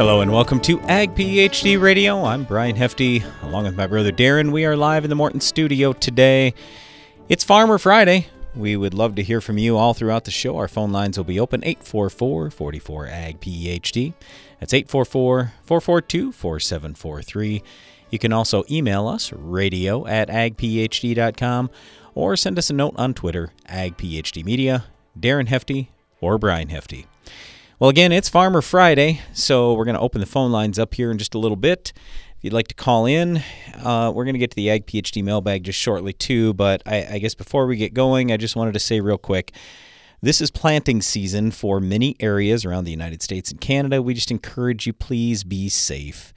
Hello and welcome to Ag PhD Radio. I'm Brian Hefty, along with my brother Darren. We are live in the Morton studio today. It's Farmer Friday. We would love to hear from you all throughout the show. Our phone lines will be open 844 44 AG PhD. That's 844 442 4743. You can also email us, radio at agphd.com, or send us a note on Twitter, agphd media, Darren Hefty, or Brian Hefty. Well, again, it's Farmer Friday, so we're going to open the phone lines up here in just a little bit. If you'd like to call in, uh, we're going to get to the Ag PhD mailbag just shortly, too. But I, I guess before we get going, I just wanted to say real quick this is planting season for many areas around the United States and Canada. We just encourage you, please be safe.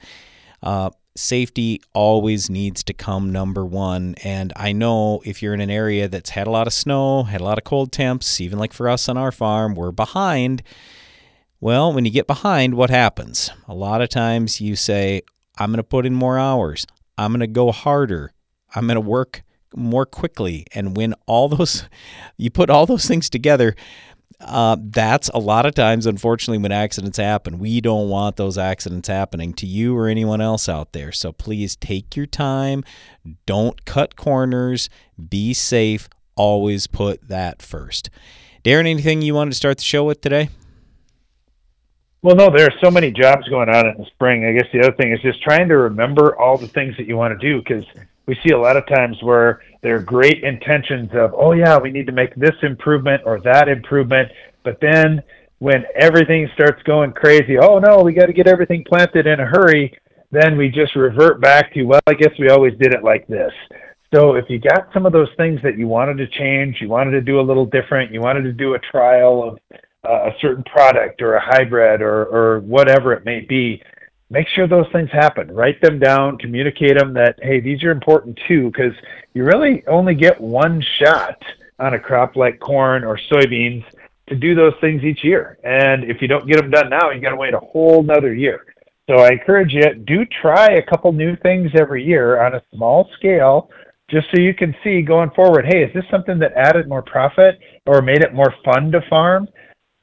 Uh, safety always needs to come number one. And I know if you're in an area that's had a lot of snow, had a lot of cold temps, even like for us on our farm, we're behind. Well, when you get behind, what happens? A lot of times you say, I'm going to put in more hours. I'm going to go harder. I'm going to work more quickly. And when all those, you put all those things together, uh, that's a lot of times, unfortunately, when accidents happen. We don't want those accidents happening to you or anyone else out there. So please take your time. Don't cut corners. Be safe. Always put that first. Darren, anything you wanted to start the show with today? Well, no, there are so many jobs going on in the spring. I guess the other thing is just trying to remember all the things that you want to do because we see a lot of times where there are great intentions of, oh, yeah, we need to make this improvement or that improvement. But then when everything starts going crazy, oh, no, we got to get everything planted in a hurry, then we just revert back to, well, I guess we always did it like this. So if you got some of those things that you wanted to change, you wanted to do a little different, you wanted to do a trial of a certain product or a hybrid or, or whatever it may be, make sure those things happen. Write them down, communicate them that, hey, these are important too, because you really only get one shot on a crop like corn or soybeans to do those things each year. And if you don't get them done now, you got to wait a whole nother year. So I encourage you, do try a couple new things every year on a small scale just so you can see going forward, hey, is this something that added more profit or made it more fun to farm?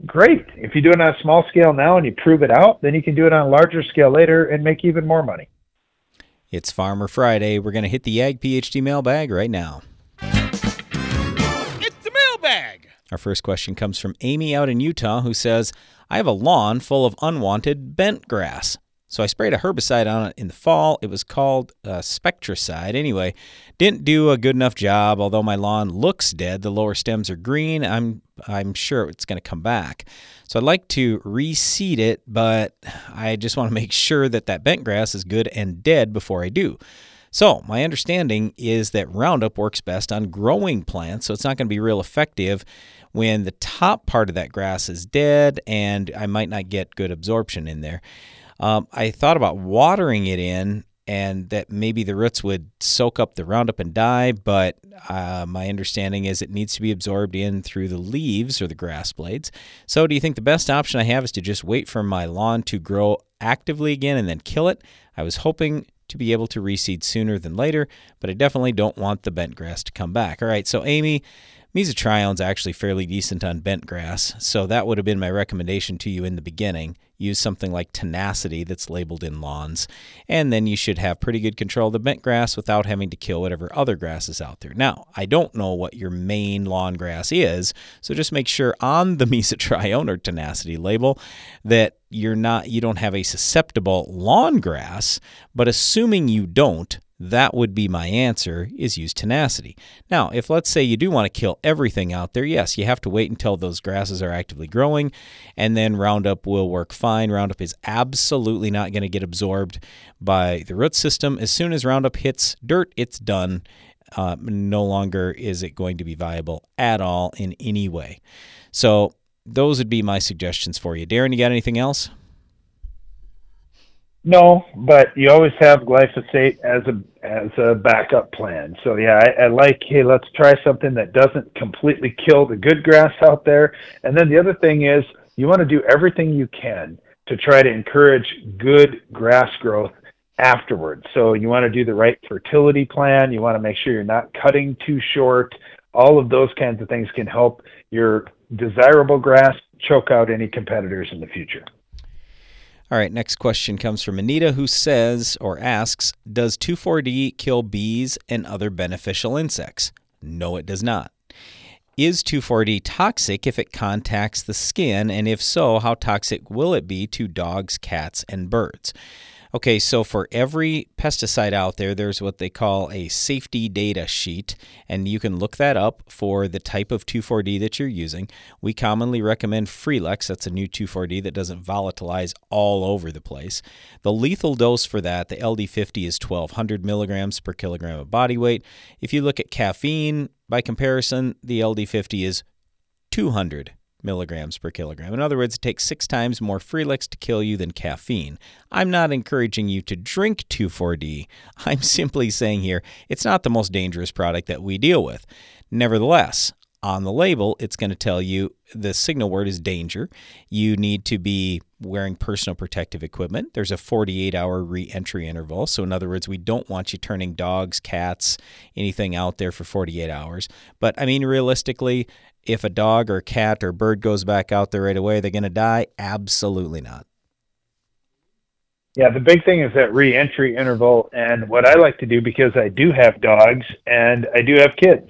Great. If you do it on a small scale now and you prove it out, then you can do it on a larger scale later and make even more money. It's Farmer Friday. We're going to hit the Ag PhD mailbag right now. It's the mailbag. Our first question comes from Amy out in Utah who says, I have a lawn full of unwanted bent grass. So I sprayed a herbicide on it in the fall. It was called uh, Spectracide. Anyway, didn't do a good enough job. Although my lawn looks dead, the lower stems are green. I'm I'm sure it's going to come back. So I'd like to reseed it, but I just want to make sure that that bent grass is good and dead before I do. So, my understanding is that Roundup works best on growing plants, so it's not going to be real effective when the top part of that grass is dead and I might not get good absorption in there. Um, I thought about watering it in and that maybe the roots would soak up the Roundup and die, but uh, my understanding is it needs to be absorbed in through the leaves or the grass blades. So, do you think the best option I have is to just wait for my lawn to grow actively again and then kill it? I was hoping to be able to reseed sooner than later, but I definitely don't want the bent grass to come back. All right, so Amy, Mesotrione's actually fairly decent on bent grass, so that would have been my recommendation to you in the beginning. Use something like tenacity that's labeled in lawns, and then you should have pretty good control of the bent grass without having to kill whatever other grass is out there. Now, I don't know what your main lawn grass is, so just make sure on the Mesotrione or tenacity label that you're not you don't have a susceptible lawn grass, but assuming you don't, that would be my answer is use tenacity. Now, if let's say you do want to kill everything out there, yes, you have to wait until those grasses are actively growing and then Roundup will work fine. Roundup is absolutely not going to get absorbed by the root system. As soon as Roundup hits dirt, it's done. Uh, no longer is it going to be viable at all in any way. So, those would be my suggestions for you. Darren, you got anything else? No, but you always have glyphosate as a as a backup plan. So yeah, I, I like hey, let's try something that doesn't completely kill the good grass out there. And then the other thing is you want to do everything you can to try to encourage good grass growth afterwards. So you want to do the right fertility plan. You want to make sure you're not cutting too short. All of those kinds of things can help your desirable grass choke out any competitors in the future. All right, next question comes from Anita who says or asks Does 2,4-D kill bees and other beneficial insects? No, it does not. Is 2,4-D toxic if it contacts the skin? And if so, how toxic will it be to dogs, cats, and birds? Okay, so for every pesticide out there, there's what they call a safety data sheet, and you can look that up for the type of 2,4-D that you're using. We commonly recommend Freelexx, that's a new 2,4-D that doesn't volatilize all over the place. The lethal dose for that, the LD50, is 1,200 milligrams per kilogram of body weight. If you look at caffeine, by comparison, the LD50 is 200 milligrams per kilogram. In other words, it takes six times more Freelexx to kill you than caffeine. I'm not encouraging you to drink 2,4-D. I'm simply saying here it's not the most dangerous product that we deal with. Nevertheless, on the label, it's going to tell you the signal word is danger. You need to be wearing personal protective equipment. There's a 48 hour re entry interval. So, in other words, we don't want you turning dogs, cats, anything out there for 48 hours. But I mean, realistically, if a dog or cat or bird goes back out there right away, they're going to die? Absolutely not. Yeah, the big thing is that re-entry interval, and what I like to do because I do have dogs and I do have kids.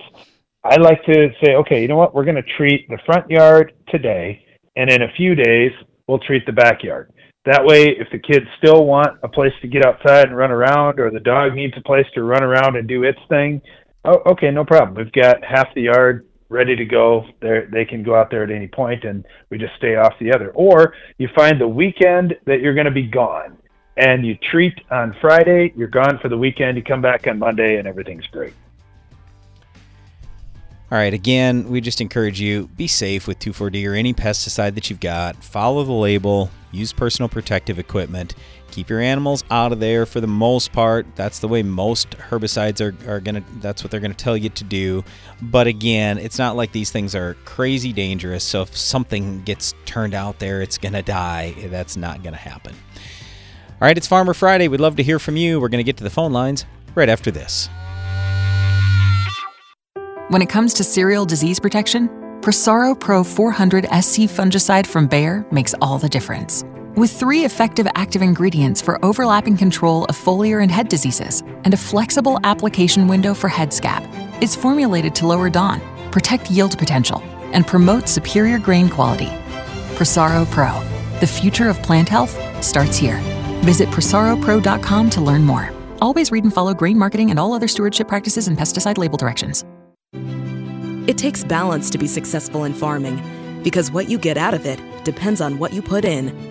I like to say, okay, you know what? We're going to treat the front yard today, and in a few days we'll treat the backyard. That way, if the kids still want a place to get outside and run around, or the dog needs a place to run around and do its thing, oh, okay, no problem. We've got half the yard ready to go. They they can go out there at any point, and we just stay off the other. Or you find the weekend that you're going to be gone, and you treat on Friday. You're gone for the weekend. You come back on Monday, and everything's great. All right, again, we just encourage you be safe with 2,4-D or any pesticide that you've got. Follow the label, use personal protective equipment. Keep your animals out of there for the most part. That's the way most herbicides are, are going to, that's what they're going to tell you to do. But again, it's not like these things are crazy dangerous. So if something gets turned out there, it's going to die. That's not going to happen. All right, it's Farmer Friday. We'd love to hear from you. We're going to get to the phone lines right after this. When it comes to cereal disease protection, Prosaro Pro 400 SC fungicide from Bayer makes all the difference. With three effective active ingredients for overlapping control of foliar and head diseases, and a flexible application window for head scab, it's formulated to lower DON, protect yield potential, and promote superior grain quality. Prosaro Pro, the future of plant health, starts here. Visit prosaropro.com to learn more. Always read and follow grain marketing and all other stewardship practices and pesticide label directions. It takes balance to be successful in farming because what you get out of it depends on what you put in.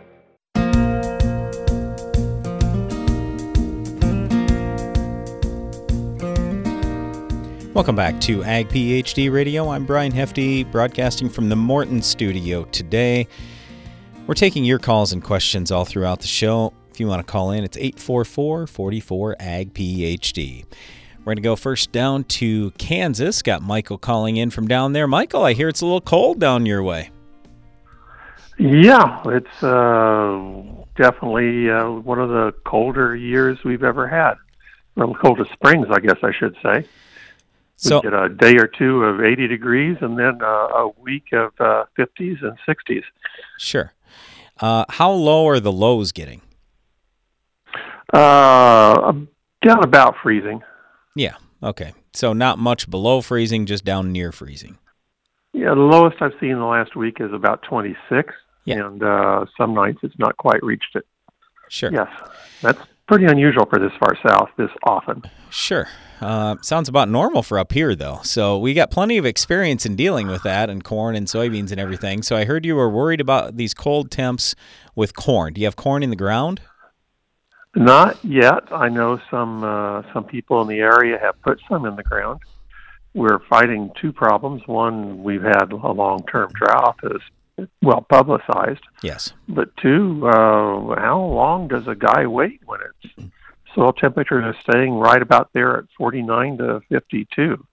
Welcome back to Ag PhD Radio. I'm Brian Hefty, broadcasting from the Morton studio today. We're taking your calls and questions all throughout the show. If you want to call in, it's 844 44 Ag PhD. We're going to go first down to Kansas. Got Michael calling in from down there. Michael, I hear it's a little cold down your way. Yeah, it's uh, definitely uh, one of the colder years we've ever had. Well, coldest springs, I guess I should say. So- we get a day or two of 80 degrees, and then uh, a week of uh, 50s and 60s. Sure. Uh, how low are the lows getting? Uh, down about freezing. Yeah. Okay. So not much below freezing, just down near freezing. Yeah, the lowest I've seen in the last week is about 26, Yeah. and uh, some nights it's not quite reached it. Sure. Yes, that's pretty unusual for this far south this often. Sure. Uh, sounds about normal for up here, though. So we got plenty of experience in dealing with that and corn and soybeans and everything. So I heard you were worried about these cold temps with corn. Do you have corn in the ground? Not yet. I know some uh, some people in the area have put some in the ground. We're fighting two problems. One, we've had a long-term drought that's well publicized. Yes. But two, uh, how long does a guy wait when it's soil temperature is staying right about there at 49 to 52?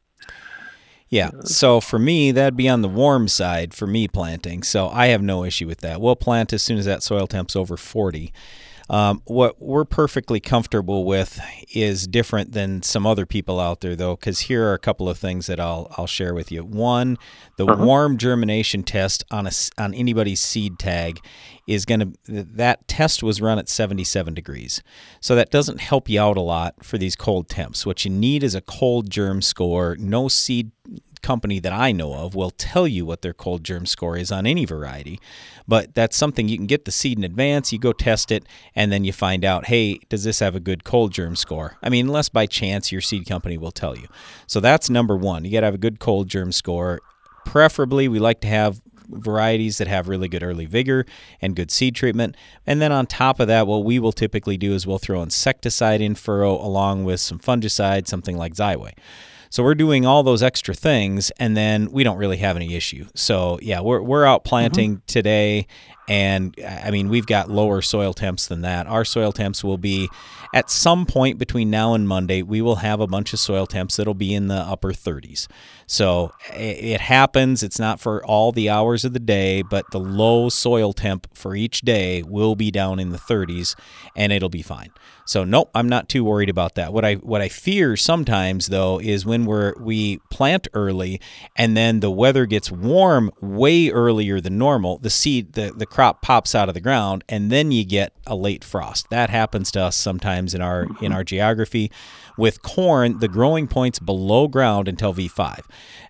Yeah. So for me, that'd be on the warm side for me planting. So I have no issue with that. We'll plant as soon as that soil temp's over 40. Um, what we're perfectly comfortable with is different than some other people out there, though, because here are a couple of things that I'll I'll share with you. One, the warm germination test on a on anybody's seed tag is going to that test was run at 77 degrees, so that doesn't help you out a lot for these cold temps. What you need is a cold germ score. No seed company that I know of will tell you what their cold germ score is on any variety. But that's something you can get the seed in advance, you go test it, and then you find out, hey, does this have a good cold germ score? I mean, unless by chance your seed company will tell you. So that's number one. You got to have a good cold germ score. Preferably, we like to have varieties that have really good early vigor and good seed treatment. And then on top of that, what we will typically do is we'll throw insecticide in furrow along with some fungicide, something like Xyway. So we're doing all those extra things, and then we don't really have any issue. So yeah, we're we're out mm-hmm. planting today, and I mean we've got lower soil temps than that. Our soil temps will be at some point between now and Monday. We will have a bunch of soil temps that'll be in the upper 30s. So it happens. It's not for all the hours of the day, but the low soil temp for each day will be down in the 30s, and it'll be fine. So nope, I'm not too worried about that. What I what I fear sometimes though is when we're we plant early and then the weather gets warm way earlier than normal, the seed the, the crop pops out of the ground and then you get a late frost. That happens to us sometimes in our in our geography. With corn, the growing point's below ground until V5,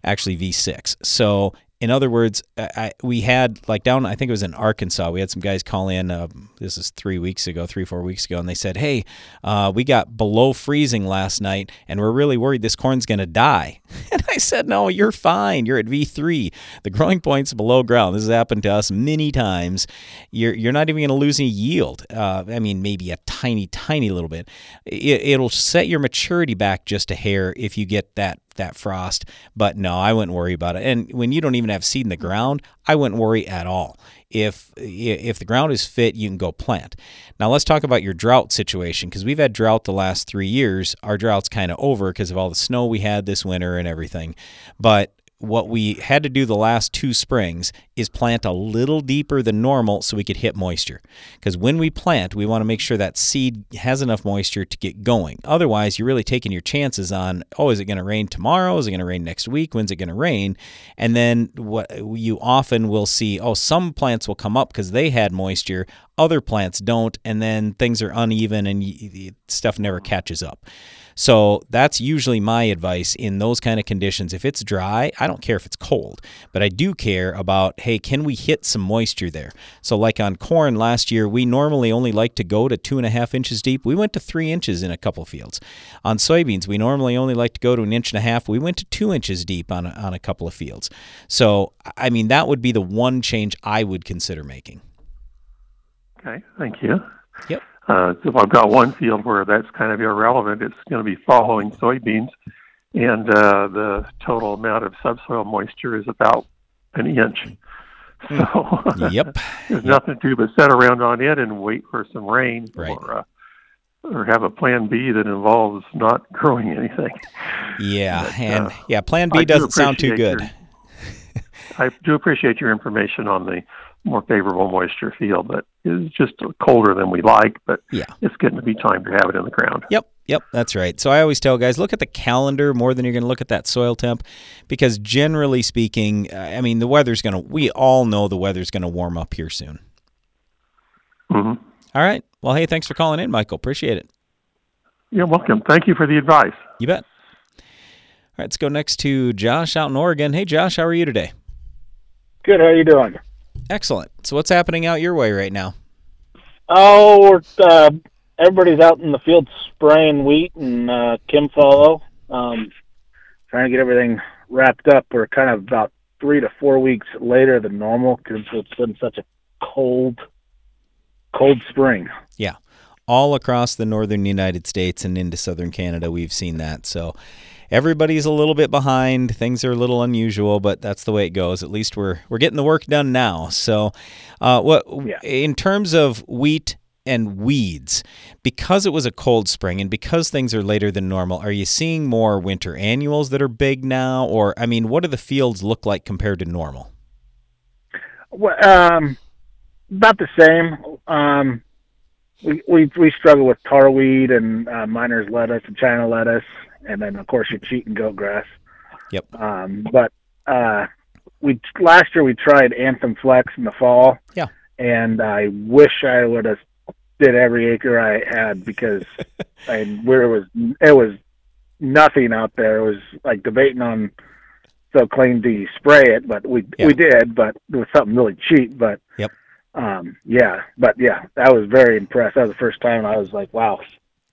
actually V6. So in other words, I, we had like down, I think it was in Arkansas, we had some guys call in. Uh, this is three weeks ago, three, four weeks ago, and they said, Hey, uh, we got below freezing last night, and we're really worried this corn's going to die. And I said, No, you're fine. You're at V3. The growing point's below ground. This has happened to us many times. You're, you're not even going to lose any yield. Uh, I mean, maybe a tiny, tiny little bit. It, it'll set your maturity back just a hair if you get that that frost. But no, I wouldn't worry about it. And when you don't even have seed in the ground, I wouldn't worry at all. If if the ground is fit, you can go plant. Now let's talk about your drought situation because we've had drought the last three years. Our drought's kind of over because of all the snow we had this winter and everything. But what we had to do the last two springs is plant a little deeper than normal so we could hit moisture. Because when we plant, we want to make sure that seed has enough moisture to get going. Otherwise, you're really taking your chances on, oh, is it going to rain tomorrow? Is it going to rain next week? When's it going to rain? And then what you often will see, oh, some plants will come up because they had moisture, other plants don't, and then things are uneven and y- stuff never catches up. So that's usually my advice in those kind of conditions. If it's dry, I don't care if it's cold, but I do care about, hey, can we hit some moisture there? So, like on corn last year, we normally only like to go to two and a half inches deep. We went to three inches in a couple fields. On soybeans, we normally only like to go to an inch and a half. We went to two inches deep on a, on a couple of fields. So, I mean, that would be the one change I would consider making. Okay, thank you. Yep. Uh, so I've got one field where that's kind of irrelevant. It's going to be following soybeans, and uh, the total amount of subsoil moisture is about an inch. So Yep. there's nothing to do but sit around on it and wait for some rain, Right. or uh, or have a plan B that involves not growing anything. Yeah. But, And uh, yeah, plan I B do doesn't sound too good. your- I do appreciate your information on the more favorable moisture feel, but it's just colder than we like. But Yeah. it's getting to be time to have it in the ground. Yep, yep, that's right. So I always tell guys look at the calendar more than you're going to look at that soil temp because generally speaking, uh, I mean, the weather's going to, we all know the weather's going to warm up here soon. hmm All right. Well, hey, thanks for calling in, Michael. Appreciate it. You're welcome. Thank you for the advice. You bet. All right, let's go next to Josh out in Oregon. Hey, Josh, how are you today? Good. How are you doing? Excellent. So, what's happening out your way right now? Oh, we're, uh, everybody's out in the field spraying wheat and uh, chem fallow, um, trying to get everything wrapped up. We're kind of about three to four weeks later than normal because it's been such a cold, cold spring. Yeah. All across the northern United States and into southern Canada, we've seen that. So, everybody's a little bit behind. Things are a little unusual, but that's the way it goes. At least we're we're getting the work done now. So, uh, what Yeah. in terms of wheat and weeds, because it was a cold spring and because things are later than normal, are you seeing more winter annuals that are big now, or I mean, what do the fields look like compared to normal? Well, um, about the same. Um, we we we struggle with tarweed and uh, miner's lettuce and China lettuce, and then of course your cheat and goat grass. Yep. Um, but uh, we last year we tried Anthem Flex in the fall. Yeah. And I wish I would have did every acre I had because I where it was it was nothing out there. It was like debating on so clean do you spray it, but we Yeah. we did, but it was something really cheap. But Yep. um, yeah, but yeah, I was very impressed. That was the first time I was like, wow,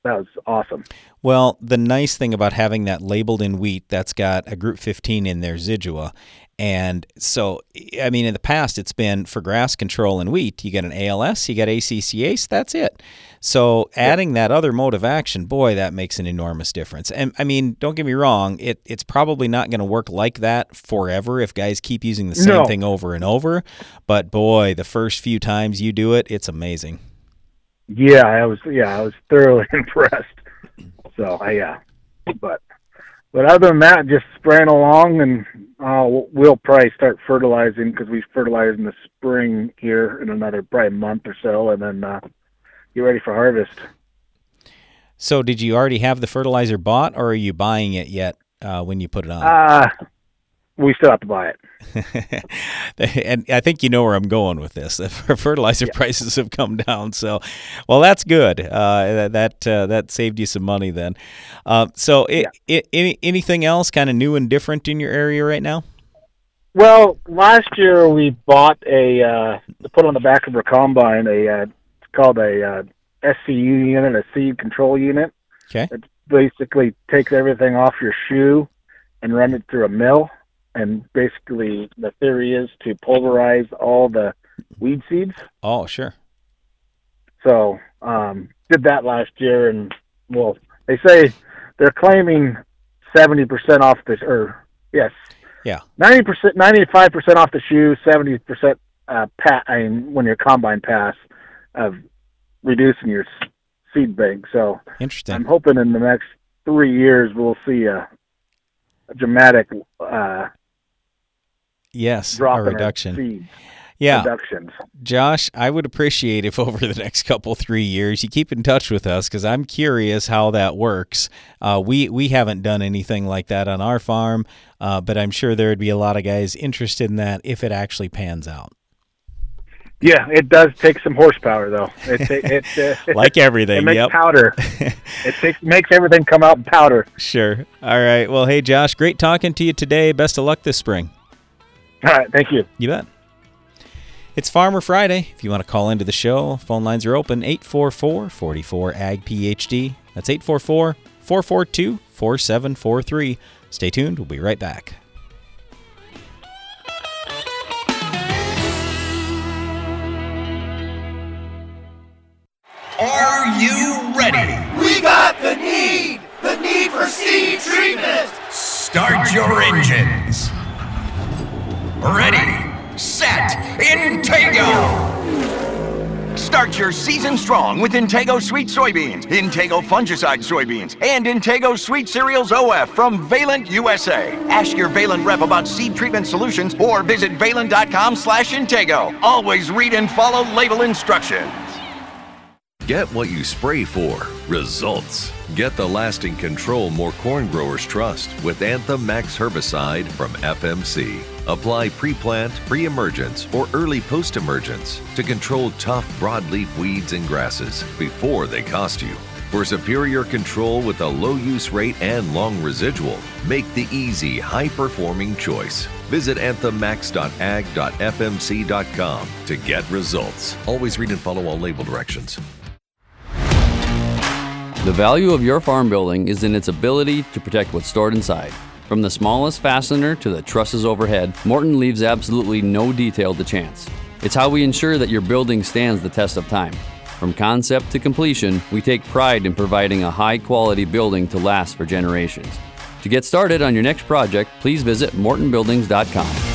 that was awesome. Well, the nice thing about having that labeled in wheat, that's got a group 15 in there, Zidua. And so, I mean, in the past, it's been for grass control in wheat, you get an ALS, you got ACCase, that's it. So, adding that other mode of action, boy, that makes an enormous difference. And I mean, don't get me wrong, it, it's probably not going to work like that forever if guys keep using the same No. thing over and over. But boy, the first few times you do it, it's amazing. Yeah, I was yeah, I was thoroughly impressed. So I yeah, but but other than that, just spraying along, and uh, we'll probably start fertilizing because we fertilize in the spring here in another probably month or so, and then uh, get ready for harvest. So, did you already have the fertilizer bought, or are you buying it yet uh, when you put it on? Uh we still have to buy it. and I think you know where I'm going with this. The fertilizer prices have come down, so well, that's good. Uh, that that, uh, that saved you some money then. Uh, so, it, it, any, anything else kind of new and different in your area right now? Well, last year we bought a uh, put on the back of our combine a uh, it's called a uh, SCU unit, a seed control unit. Okay. It basically takes everything off your shoe and run it through a mill. And basically, the theory is to pulverize all the weed seeds. Oh, sure. So um, did that last year, and well, they say they're claiming seventy percent off the or yes, Yeah. ninety percent, ninety-five percent off the shoe, seventy percent uh, pat. I mean, when your combine pass of reducing your seed bank. So Interesting. I'm hoping in the next three years we'll see a, a dramatic uh, yes, drop a reduction. Yeah. reductions. Josh, I would appreciate if over the next couple three years you keep in touch with us because I'm curious how that works. Uh, we we haven't done anything like that on our farm, uh, but I'm sure there would be a lot of guys interested in that if it actually pans out. Yeah, it does take some horsepower though. It it, it uh, Like everything, it makes yep. powder. it takes makes everything come out in powder. Sure. All right. Well, hey Josh, great talking to you today. Best of luck this spring. All right, thank you. You bet. It's Farmer Friday. If you want to call into the show, phone lines are open 844 44 AG PhD. That's 844 442 4743. Stay tuned. We'll be right back. Are you ready? We got the need! The need for seed treatment! Start your engines. Ready, set, Intego! Start your season strong with Intego Suite Soybeans, Intego Fungicide Soybeans, and Intego Suite Cereals OF from Valent USA. Ask your Valent rep about seed treatment solutions or visit valent.com slash Intego. Always read and follow label instructions. Get what you spray for. Results. Get the lasting control more corn growers trust with Anthem Max herbicide from FMC. Apply pre-plant, pre-emergence, or early post-emergence to control tough broadleaf weeds and grasses before they cost you. For superior control with a low use rate and long residual, make the easy, high performing choice. Visit anthemmax.ag.fmc.com to get results. Always read and follow all label directions. The value of your farm building is in its ability to protect what's stored inside. From the smallest fastener to the trusses overhead, Morton leaves absolutely no detail to chance. It's how we ensure that your building stands the test of time. From concept to completion, we take pride in providing a high quality building to last for generations. To get started on your next project, please visit mortonbuildings.com.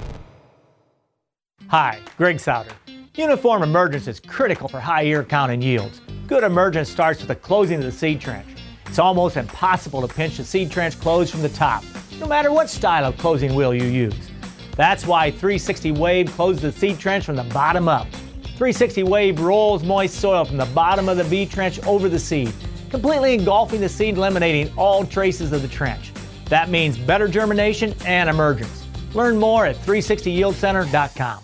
Hi, Greg Sauder. Uniform emergence is critical for high ear count and yields. Good emergence starts with the closing of the seed trench. It's almost impossible to pinch the seed trench closed from the top, no matter what style of closing wheel you use. That's why 360 Wave closes the seed trench from the bottom up. 360 Wave rolls moist soil from the bottom of the V trench over the seed, completely engulfing the seed, eliminating all traces of the trench. That means better germination and emergence. Learn more at 360yieldcenter.com.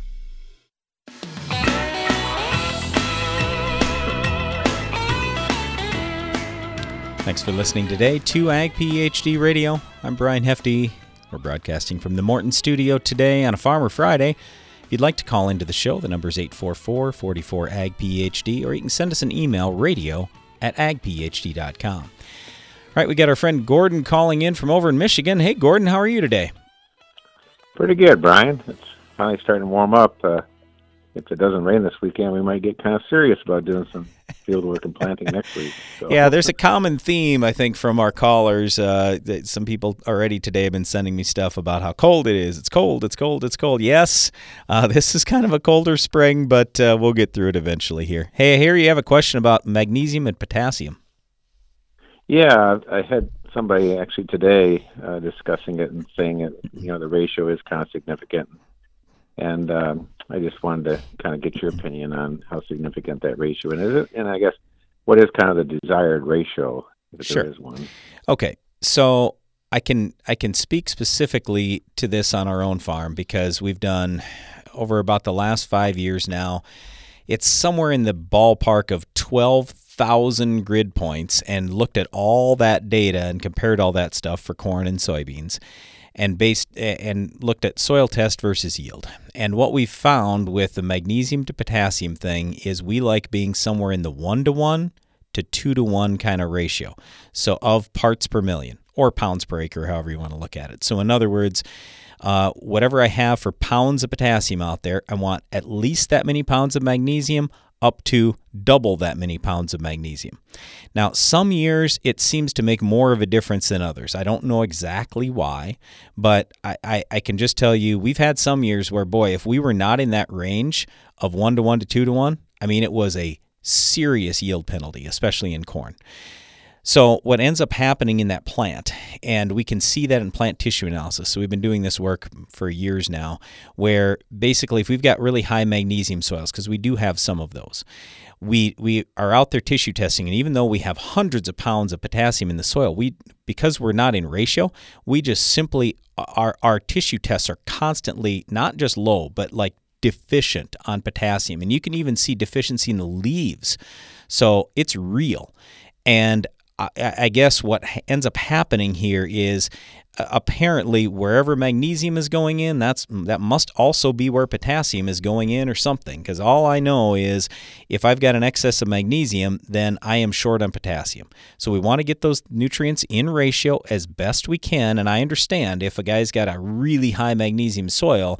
Thanks for listening today to Ag PhD Radio. I'm Brian Hefty. We're broadcasting from the Morton studio today on a Farmer Friday. If you'd like to call into the show, the number is 844 44 Ag PhD, or you can send us an email, radio at agphd.com. All right, we got our friend Gordon calling in from over in Michigan. Hey, Gordon, how are you today? Pretty good, Brian. It's finally starting to warm up. Uh, if it doesn't rain this weekend, we might get kind of serious about doing some field work and planting next week. So. Yeah, there's a common theme I think from our callers. Uh, that some people already today have been sending me stuff about how cold it is. It's cold. It's cold. It's cold. Yes, uh, this is kind of a colder spring, but uh, we'll get through it eventually. Here. Hey, here you have a question about magnesium and potassium. Yeah, I had somebody actually today uh, discussing it and saying that you know the ratio is kind of significant, and um, I just wanted to kind of get your opinion on how significant that ratio and is it, and I guess what is kind of the desired ratio if sure. there is one. Okay, so I can I can speak specifically to this on our own farm because we've done over about the last five years now. It's somewhere in the ballpark of twelve thousand grid points and looked at all that data and compared all that stuff for corn and soybeans and based and looked at soil test versus yield. And what we found with the magnesium to potassium thing is we like being somewhere in the 1 to 1 to 2 to 1 kind of ratio. So of parts per million or pounds per acre however you want to look at it. So in other words, uh, whatever I have for pounds of potassium out there, I want at least that many pounds of magnesium up to double that many pounds of magnesium. Now, some years it seems to make more of a difference than others. I don't know exactly why, but I, I, I, can just tell you we've had some years where, boy, if we were not in that range of one to one to two to one, I mean, it was a serious yield penalty, especially in corn. So, what ends up happening in that plant, and we can see that in plant tissue analysis. So, we've been doing this work for years now, where basically, if we've got really high magnesium soils, because we do have some of those, we we are out there tissue testing, and even though we have hundreds of pounds of potassium in the soil, we because we're not in ratio, we just simply our our tissue tests are constantly not just low, but like deficient on potassium, and you can even see deficiency in the leaves. So it's real, and I, I guess what ends up happening here is uh, apparently wherever magnesium is going in that's that must also be where potassium is going in or something because all i know is if i've got an excess of magnesium then i am short on potassium. So we want to get those nutrients in ratio as best we can and i understand if a guy's got a really high magnesium soil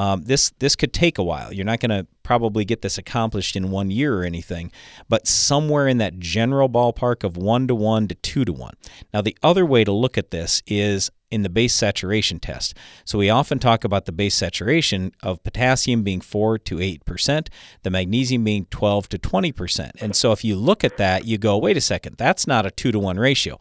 um, this this could take a while. You're not going to probably get this accomplished in one year or anything, but somewhere in that general ballpark of one to one to two to one. Now, the other way to look at this is in the base saturation test. So we often talk about the base saturation of potassium being 4 to 8%, the magnesium being 12 to 20%. And so if you look at that, you go, wait a second, that's not a 2 to 1 ratio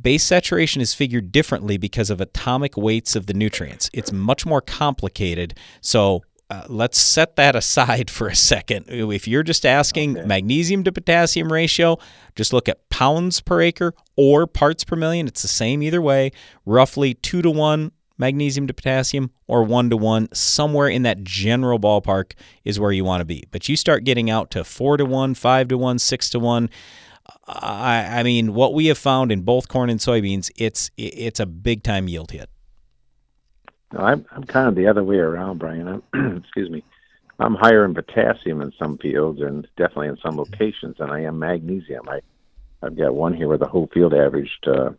base saturation is figured differently because of atomic weights of the nutrients. It's much more complicated. So uh, let's set that aside for a second. If you're just asking okay. magnesium to potassium ratio, just look at pounds per acre or parts per million. It's the same either way. Roughly two to one magnesium to potassium or one to one, somewhere in that general ballpark is where you want to be. But you start getting out to four to one, five to one, six to one. I, I mean, what we have found in both corn and soybeans, it's it's a big time yield hit. No, I'm I'm kind of the other way around, Brian. I'm, excuse me. I'm higher in potassium in some fields and definitely in some locations than I am magnesium. I I've got one here where the whole field averaged uh,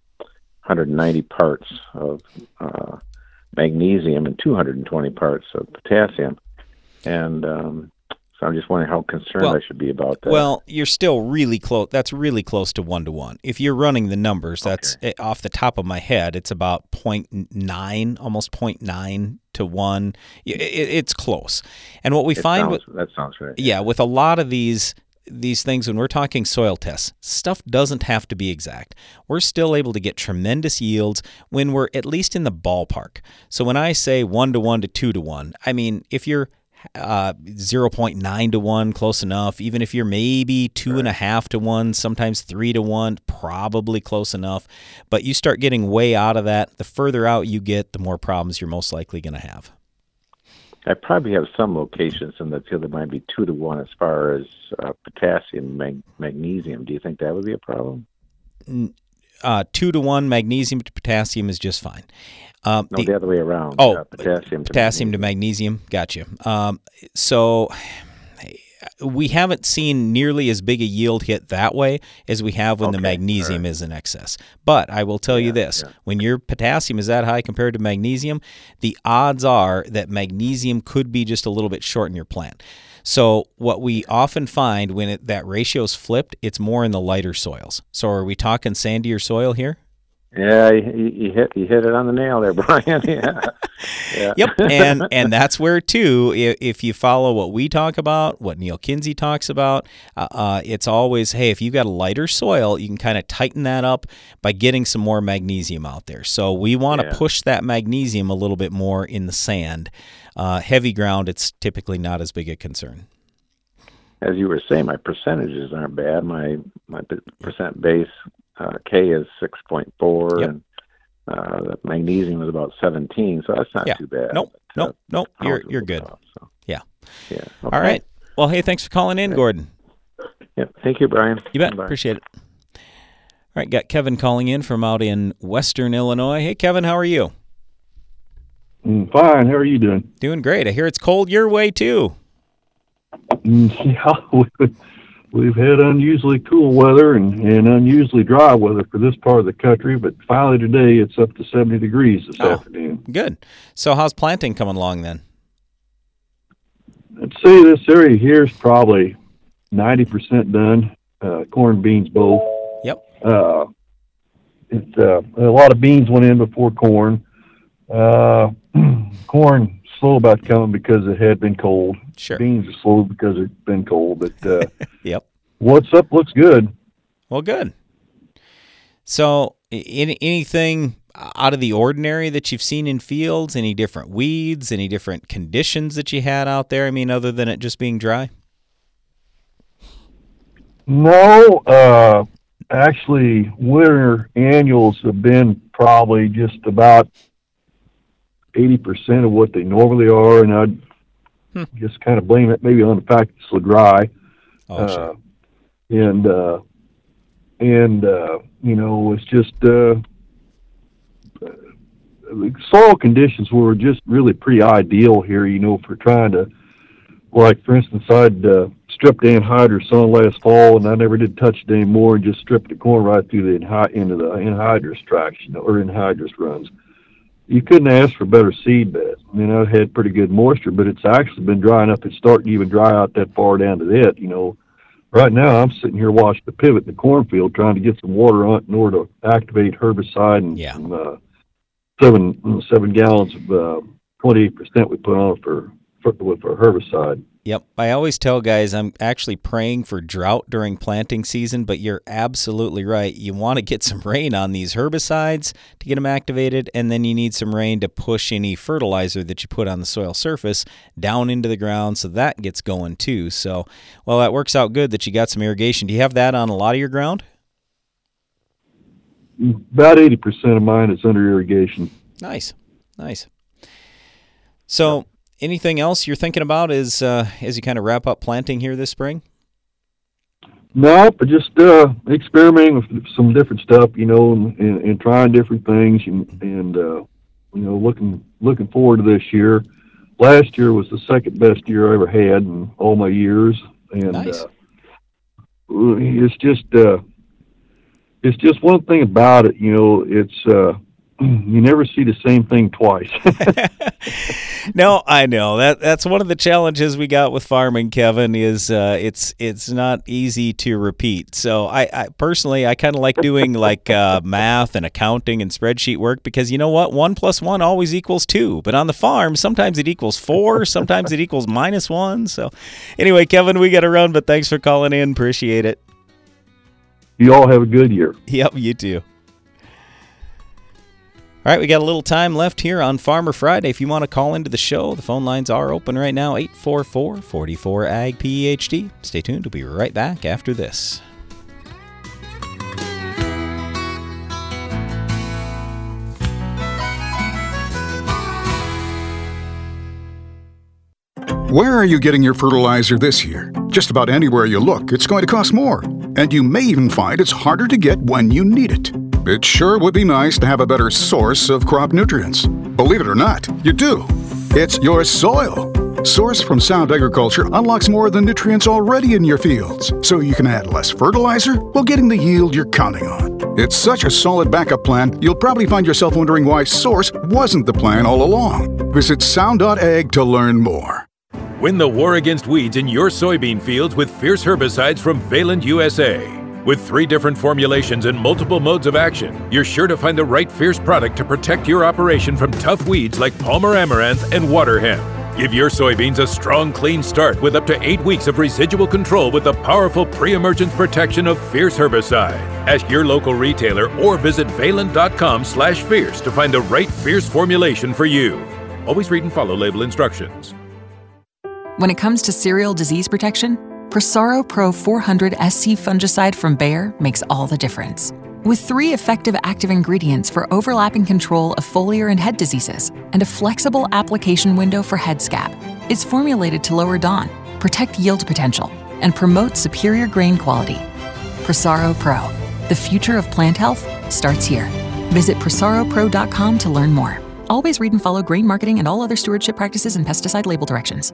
190 parts of uh, magnesium and 220 parts of potassium, and um, so I'm just wondering how concerned well, I should be about that. Well, you're still really close. That's really close to one to one. If you're running the numbers, that's okay. off the top of my head. It's about 0.9, almost 0.9 to one. It, it, it's close. And what we it find sounds, with that sounds right. Yeah, with a lot of these these things when we're talking soil tests, stuff doesn't have to be exact. We're still able to get tremendous yields when we're at least in the ballpark. So when I say 1 to 1 to 2 to 1, I mean if you're uh, 0.9 to 1, close enough. Even if you're maybe two and a half to 1, sometimes 3 to 1, probably close enough. But you start getting way out of that. The further out you get, the more problems you're most likely going to have. I probably have some locations in the field that might be 2 to 1 as far as uh, potassium, mag- magnesium. Do you think that would be a problem? Uh, 2 to 1 magnesium to potassium is just fine. Um, no, the, the, other way around. Oh, uh, potassium. To potassium magnesium. to magnesium. Gotcha. Um, so we haven't seen nearly as big a yield hit that way as we have when okay, the magnesium right. is in excess. But I will tell yeah, you this: yeah. when your potassium is that high compared to magnesium, the odds are that magnesium could be just a little bit short in your plant. So what we often find when it, that ratio is flipped, it's more in the lighter soils. So are we talking sandier soil here? Yeah, you, hit you hit it on the nail there, Brian. yeah. yeah. Yep, and and that's where too. If, if, you follow what we talk about, what Neal Kinsey talks about, uh, uh, it's always hey, if you've got a lighter soil, you can kind of tighten that up by getting some more magnesium out there. So we want to yeah. push that magnesium a little bit more in the sand. Uh, heavy ground, it's typically not as big a concern. As you were saying, my percentages aren't bad. My my percent base uh, K is 6.4, yep. and uh, the magnesium is about 17, so that's not yeah. too bad. Nope, but, nope, nope. You're you're good. so. Yeah. Yeah. Okay. All right. Well, hey, thanks for calling in, Gordon. Yeah. Thank you, Brian. You bet. Bye. Appreciate it. All right, got Kevin calling in from out in Western Illinois. Hey, Kevin, how are you? Mm, fine. How are you doing? Doing great. I hear it's cold your way too. Mm, yeah, we've had unusually cool weather and, and unusually dry weather for this part of the country, but finally today it's up to 70 degrees this oh, afternoon. Good. So, how's planting coming along then? I'd say this area here is probably 90% done, uh, corn, beans, both. Yep. Uh, it's, uh, a lot of beans went in before corn. Uh, corn slow about coming because it had been cold. Sure. Beans are slow because it's been cold, but uh, yep. What's up looks good. Well, good. So, any, anything out of the ordinary that you've seen in fields? Any different weeds? Any different conditions that you had out there? I mean, other than it just being dry? No, uh, actually, winter annuals have been probably just about eighty percent of what they normally are, and I'd hmm. just kind of blame it maybe on the fact it's so dry. Oh, uh, sure. And uh, and uh, you know, it's just uh, soil conditions were just really pretty ideal here. You know, for trying to, like for instance, I'd uh, stripped anhydrous on last fall, and I never did touch it anymore, and just stripped the corn right through the anhy- into the anhydrous traction or anhydrous runs. You couldn't ask for better seed bed. You know, I had pretty good moisture, but it's actually been drying up. It's starting to even dry out that far down to it. You know, right now I'm sitting here watching the pivot in the cornfield, trying to get some water on it in order to activate herbicide and yeah. some, uh, seven seven gallons of uh, twenty eight percent we put on for, for with herbicide. Yep. I always tell guys I'm actually praying for drought during planting season, but you're absolutely right. You want to get some rain on these herbicides to get them activated, and then you need some rain to push any fertilizer that you put on the soil surface down into the ground so that gets going too. So, well, that works out good that you got some irrigation. Do you have that on a lot of your ground? About 80% of mine is under irrigation. Nice. Nice. So, anything else you're thinking about as uh, as you kind of wrap up planting here this spring? No, but just uh, experimenting with some different stuff, you know, and, and, and trying different things, and, and uh, you know, looking looking forward to this year. Last year was the second best year I ever had in all my years, and nice. uh, it's just uh, it's just one thing about it, you know, it's uh, you never see the same thing twice. no, I know that that's one of the challenges we got with farming, Kevin. Is uh, it's it's not easy to repeat. So I, I personally I kind of like doing like uh, math and accounting and spreadsheet work because you know what, one plus one always equals two. But on the farm, sometimes it equals four, sometimes it equals minus one. So anyway, Kevin, we got to run. But thanks for calling in. Appreciate it. You all have a good year. Yep, you too. All right, we got a little time left here on Farmer Friday. If you want to call into the show, the phone lines are open right now 844 44 AG PhD. Stay tuned, we'll be right back after this. Where are you getting your fertilizer this year? Just about anywhere you look, it's going to cost more. And you may even find it's harder to get when you need it. It sure would be nice to have a better source of crop nutrients. Believe it or not, you do. It's your soil. Source from Sound Agriculture unlocks more of the nutrients already in your fields, so you can add less fertilizer while getting the yield you're counting on. It's such a solid backup plan, you'll probably find yourself wondering why Source wasn't the plan all along. Visit sound.ag to learn more. Win the war against weeds in your soybean fields with fierce herbicides from Valent USA. With three different formulations and multiple modes of action, you're sure to find the right fierce product to protect your operation from tough weeds like Palmer amaranth and water hemp. Give your soybeans a strong, clean start with up to eight weeks of residual control with the powerful pre-emergence protection of Fierce herbicide. Ask your local retailer or visit valent.com slash fierce to find the right Fierce formulation for you. Always read and follow label instructions. When it comes to cereal disease protection, Prosaro Pro 400 SC fungicide from Bayer makes all the difference. With three effective active ingredients for overlapping control of foliar and head diseases, and a flexible application window for head scab, it's formulated to lower DON, protect yield potential, and promote superior grain quality. Prosaro Pro, the future of plant health, starts here. Visit prosaropro.com to learn more. Always read and follow grain marketing and all other stewardship practices and pesticide label directions.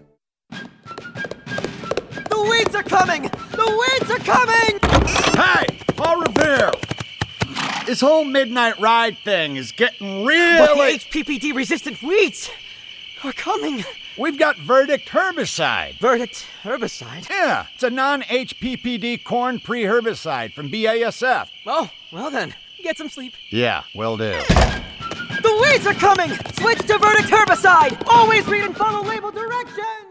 The weeds are coming! The weeds are coming! Hey, Paul Revere! This whole midnight ride thing is getting really. But the HPPD resistant weeds are coming. We've got Verdict herbicide. Verdict herbicide? Yeah, it's a non HPPD corn pre herbicide from BASF. Oh, well then, get some sleep. Yeah, will do. The weeds are coming! Switch to Verdict herbicide! Always read and follow label directions!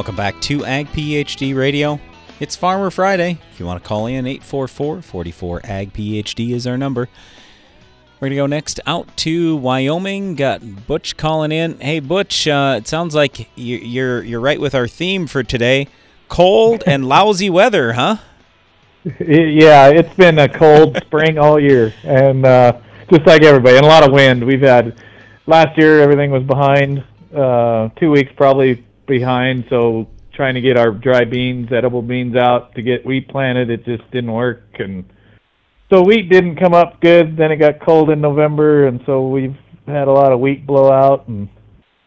Welcome back to Ag PhD Radio. It's Farmer Friday. If you want to call in, 844 44 Ag PhD is our number. We're going to go next out to Wyoming. Got Butch calling in. Hey, Butch, uh, it sounds like you're, you're right with our theme for today cold and lousy weather, huh? Yeah, it's been a cold spring all year, and uh, just like everybody, and a lot of wind. We've had last year everything was behind, uh, two weeks probably behind. So trying to get our dry beans, edible beans out to get wheat planted, it just didn't work, and so wheat didn't come up good. Then it got cold in November, and so we've had a lot of wheat blowout and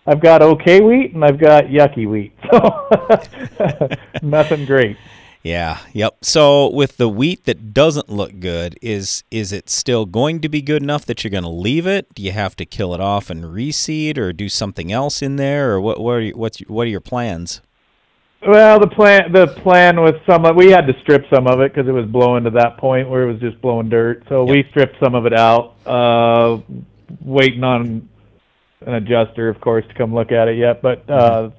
I've got okay wheat and I've got yucky wheat. So nothing great. Yeah, yep. So with the wheat that doesn't look good, is is it still going to be good enough that you're going to leave it? Do you have to kill it off and reseed, or do something else in there, or what? What are you, what's what are your plans? Well, the plan the plan was some of we had to strip some of it because it was blowing to that point where it was just blowing dirt. So yep. we stripped some of it out, uh, waiting on an adjuster, of course, to come look at it yet, but uh,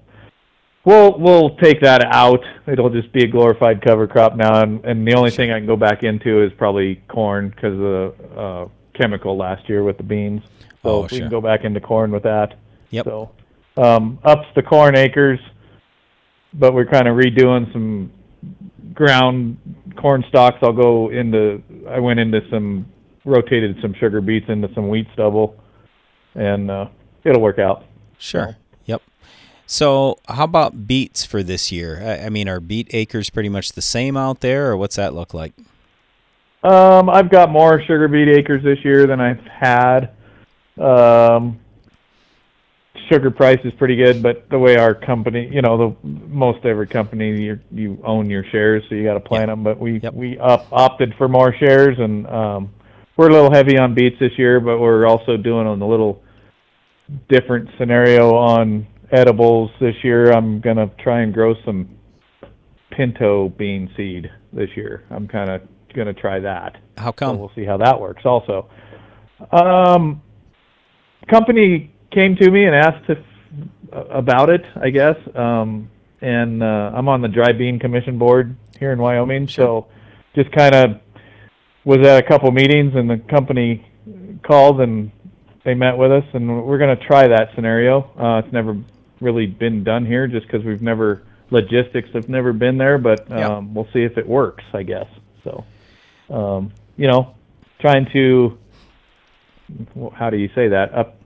we'll we'll take that out. It'll just be a glorified cover crop now, and, and the only thing I can go back into is probably corn because of the uh, chemical last year with the beans. So oh, we sure. can go back into corn with that. Yep. So um, ups the corn acres, but we're kind of redoing some ground corn stalks. I'll go into. I went into some rotated some sugar beets into some wheat stubble, and uh, it'll work out. Sure. So. Yep. So, how about beets for this year? I, I, mean, are beet acres pretty much the same out there, or what's that look like? Um, I've got more sugar beet acres this year than I've had. Um, sugar price is pretty good, but the way our company, you know, the most every company you you own your shares, so you got to plant yep. them. But we yep. we up, opted for more shares, and um, we're a little heavy on beets this year, but we're also doing on the little different scenario on edibles this year. I'm gonna try and grow some pinto bean seed this year. I'm kind of gonna try that. How come? So we'll see how that works. Also, um, company came to me and asked if, about it. I guess, um, and uh, I'm on the dry bean commission board here in Wyoming. Sure. So, just kind of was at a couple meetings, and the company called and they met with us, and we're going to try that scenario. Uh, it's never really been done here, just because we've never logistics have never been there, but um, Yep. we'll see if it works. I guess so. Um, you know, trying to well, how do you say that up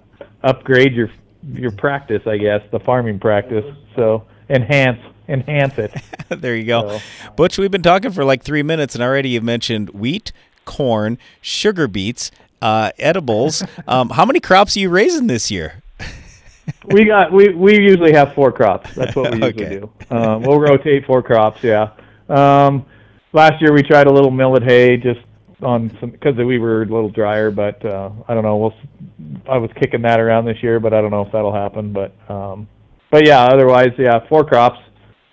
upgrade your your practice, I guess, the farming practice. So enhance enhance it. there you go. So- Butch, we've been talking for like three minutes, and already you've mentioned wheat, corn, sugar beets, uh, edibles. um, how many crops are you raising this year? we got we we usually have four crops. That's what we usually Okay. do. Um, we'll rotate four crops. Yeah. Um, last year we tried a little millet hay just on some because we were a little drier, but uh, I don't know. We'll. I was kicking that around this year, but I don't know if that'll happen. But um, but yeah, otherwise, yeah, four crops,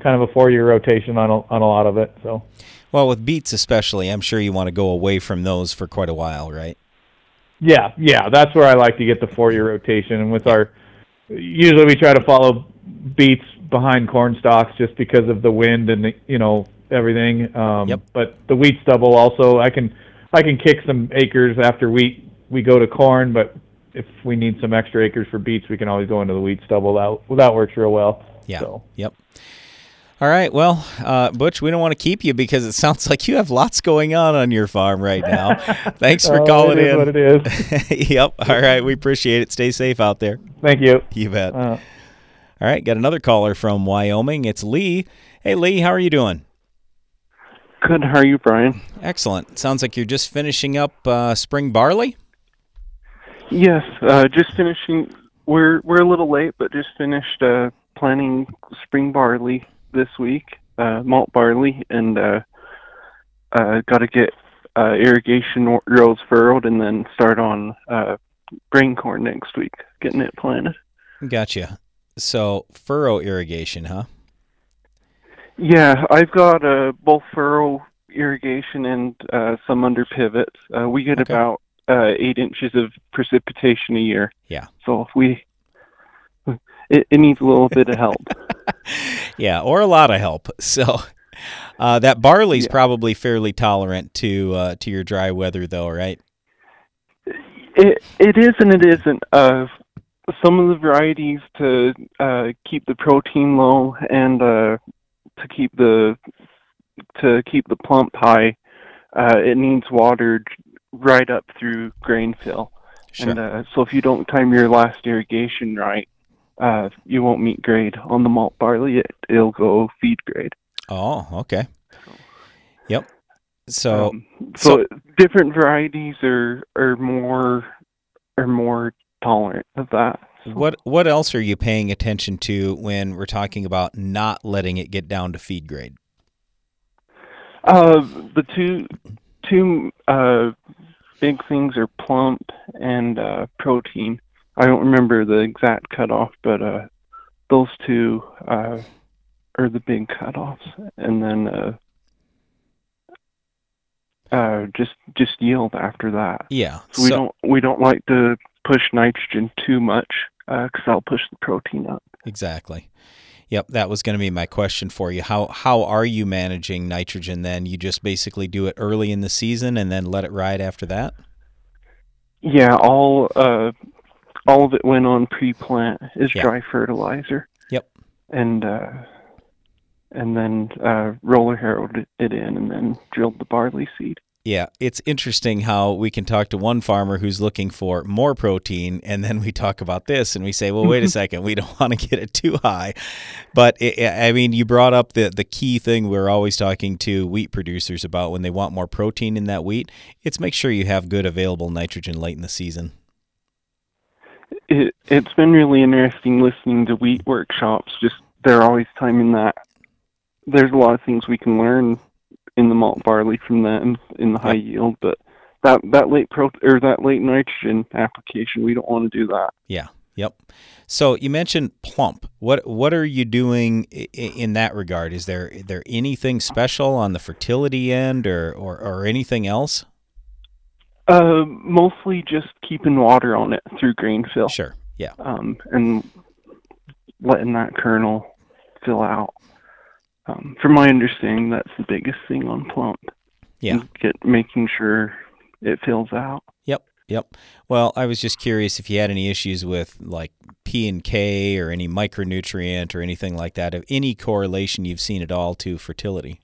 kind of a four-year rotation on a, on a lot of it. So Well, with beets especially, I'm sure you want to go away from those for quite a while, right? Yeah, yeah, that's where I like to get the four-year rotation. And with our, usually we try to follow beets behind corn stalks just because of the wind and the, you know everything. Um, Yep. But the wheat stubble also, I can I can kick some acres after wheat. We go to corn, but if we need some extra acres for beets, we can always go into the wheat stubble. That that works real well. Yeah. So. Yep. All right. Well, uh, Butch, we don't want to keep you because it sounds like you have lots going on on your farm right now. Thanks for Oh, calling it is in. what it is. yep. All right. We appreciate it. Stay safe out there. Thank you. You bet. Uh, All right. Got another caller from Wyoming. It's Lee. Hey, Lee. How are you doing? Good. How are you, Brian? Excellent. Sounds like you're just finishing up uh, spring barley. Yes. Uh, just finishing. We're we're a little late, but just finished uh, planting spring barley this week, uh, malt barley, and uh, uh, got to get uh, irrigation rows furrowed, and then start on uh, grain corn next week, getting it planted. Gotcha. So furrow irrigation, huh? Yeah, I've got uh, both furrow irrigation and uh, some under pivots. Uh, we get about uh, eight inches of precipitation a year. Yeah. So if we, it, it needs a little bit of help. Yeah, or a lot of help. So uh, that barley's probably fairly tolerant to uh, to your dry weather, though, right? It it is and it isn't. Uh, some of the varieties to uh, keep the protein low and uh, to keep the to keep the plump high, uh, it needs watered right up through grain fill. Sure. And uh, so if you don't time your last irrigation right, uh, you won't meet grade on the malt barley. It it'll go feed grade. Oh, okay. Yep. So, Um, so, different varieties are are more are more tolerant of that. what what else are you paying attention to when we're talking about not letting it get down to feed grade? Uh, the two two uh, big things are plump and uh, protein. I don't remember the exact cutoff, but uh, those two uh, are the big cutoffs, and then uh, uh, just just yield after that. Yeah. So we so- don't we don't like to push nitrogen too much because that'll push the protein up. Exactly. Yep, that was going to be my question for you. How how are you managing nitrogen then? You just basically do it early in the season and then let it ride after that? Yeah, all uh, all of it went on pre-plant is Yeah. dry fertilizer. Yep. And uh, and then uh, roller harrowed it in, and then drilled the barley seed. Yeah, it's interesting how we can talk to one farmer who's looking for more protein, and then we talk about this, and we say, "Well, wait a second, we don't want to get it too high." But it, I mean, you brought up the the key thing we're always talking to wheat producers about when they want more protein in that wheat. It's make sure you have good available nitrogen late in the season. It it's been really interesting listening to wheat workshops. Just they're always timing that. There's a lot of things we can learn in the malt barley from that and in the high yield, but that that late pro or that late nitrogen application, we don't want to do that. Yeah. Yep. So you mentioned plump. What what are you doing in that regard? Is there is there anything special on the fertility end, or or, or anything else? Uh, mostly just keeping water on it through grain fill. Sure. Yeah. Um, and letting that kernel fill out. Um, from my understanding, that's the biggest thing on plump. Yeah. Get making sure it fills out. Yep. Yep. Well, I was just curious if you had any issues with like P and K or any micronutrient or anything like that. Of any correlation you've seen at all to fertility?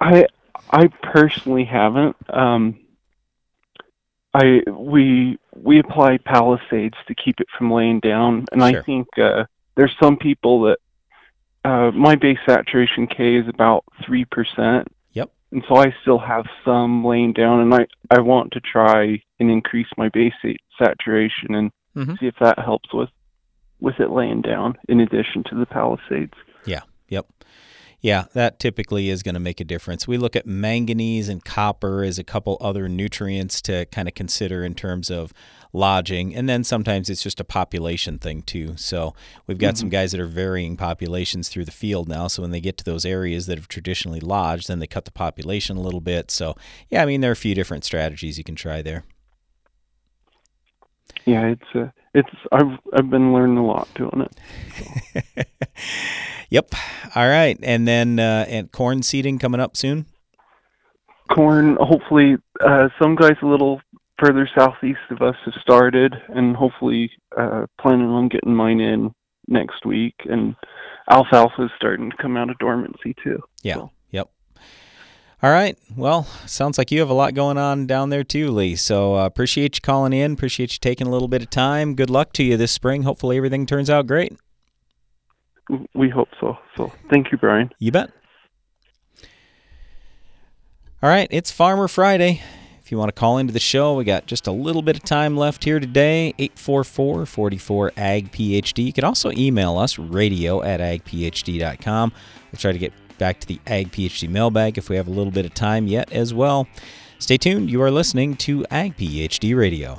I I personally haven't. Um, I we we apply palisades to keep it from laying down, and Sure. I think uh, there's some people that uh, my base saturation K is about three percent. Yep. And so I still have some laying down, and I I want to try and increase my base saturation and Mhm. see if that helps with with it laying down in addition to the palisades. Yeah. Yep. Yeah, that typically is going to make a difference. We look at manganese and copper as a couple other nutrients to kind of consider in terms of lodging. And then sometimes it's just a population thing too. So we've got some Mhm. guys that are varying populations through the field now. So when they get to those areas that have traditionally lodged, then they cut the population a little bit. So yeah, I mean, there are a few different strategies you can try there. Yeah, it's uh, it's I've I've been learning a lot doing it. Yep. All right. And then uh, and corn seeding coming up soon. corn hopefully uh some guys a little further southeast of us have started, and hopefully uh, planning on getting mine in next week. And alfalfa is starting to come out of dormancy too. Yeah. So. Yep. All right. Well, sounds like you have a lot going on down there too, Lee. So uh, appreciate you calling in. Appreciate you taking a little bit of time. Good luck to you this spring. Hopefully everything turns out great. We hope so. So thank you, Brian. You bet. All right, it's Farmer Friday. If you want to call into the show, we got just a little bit of time left here today. 844 44 AG PhD. You can also email us, radio at agphd.com. We'll try to get back to the Ag PhD mailbag if we have a little bit of time yet as well. Stay tuned. You are listening to Ag PhD Radio.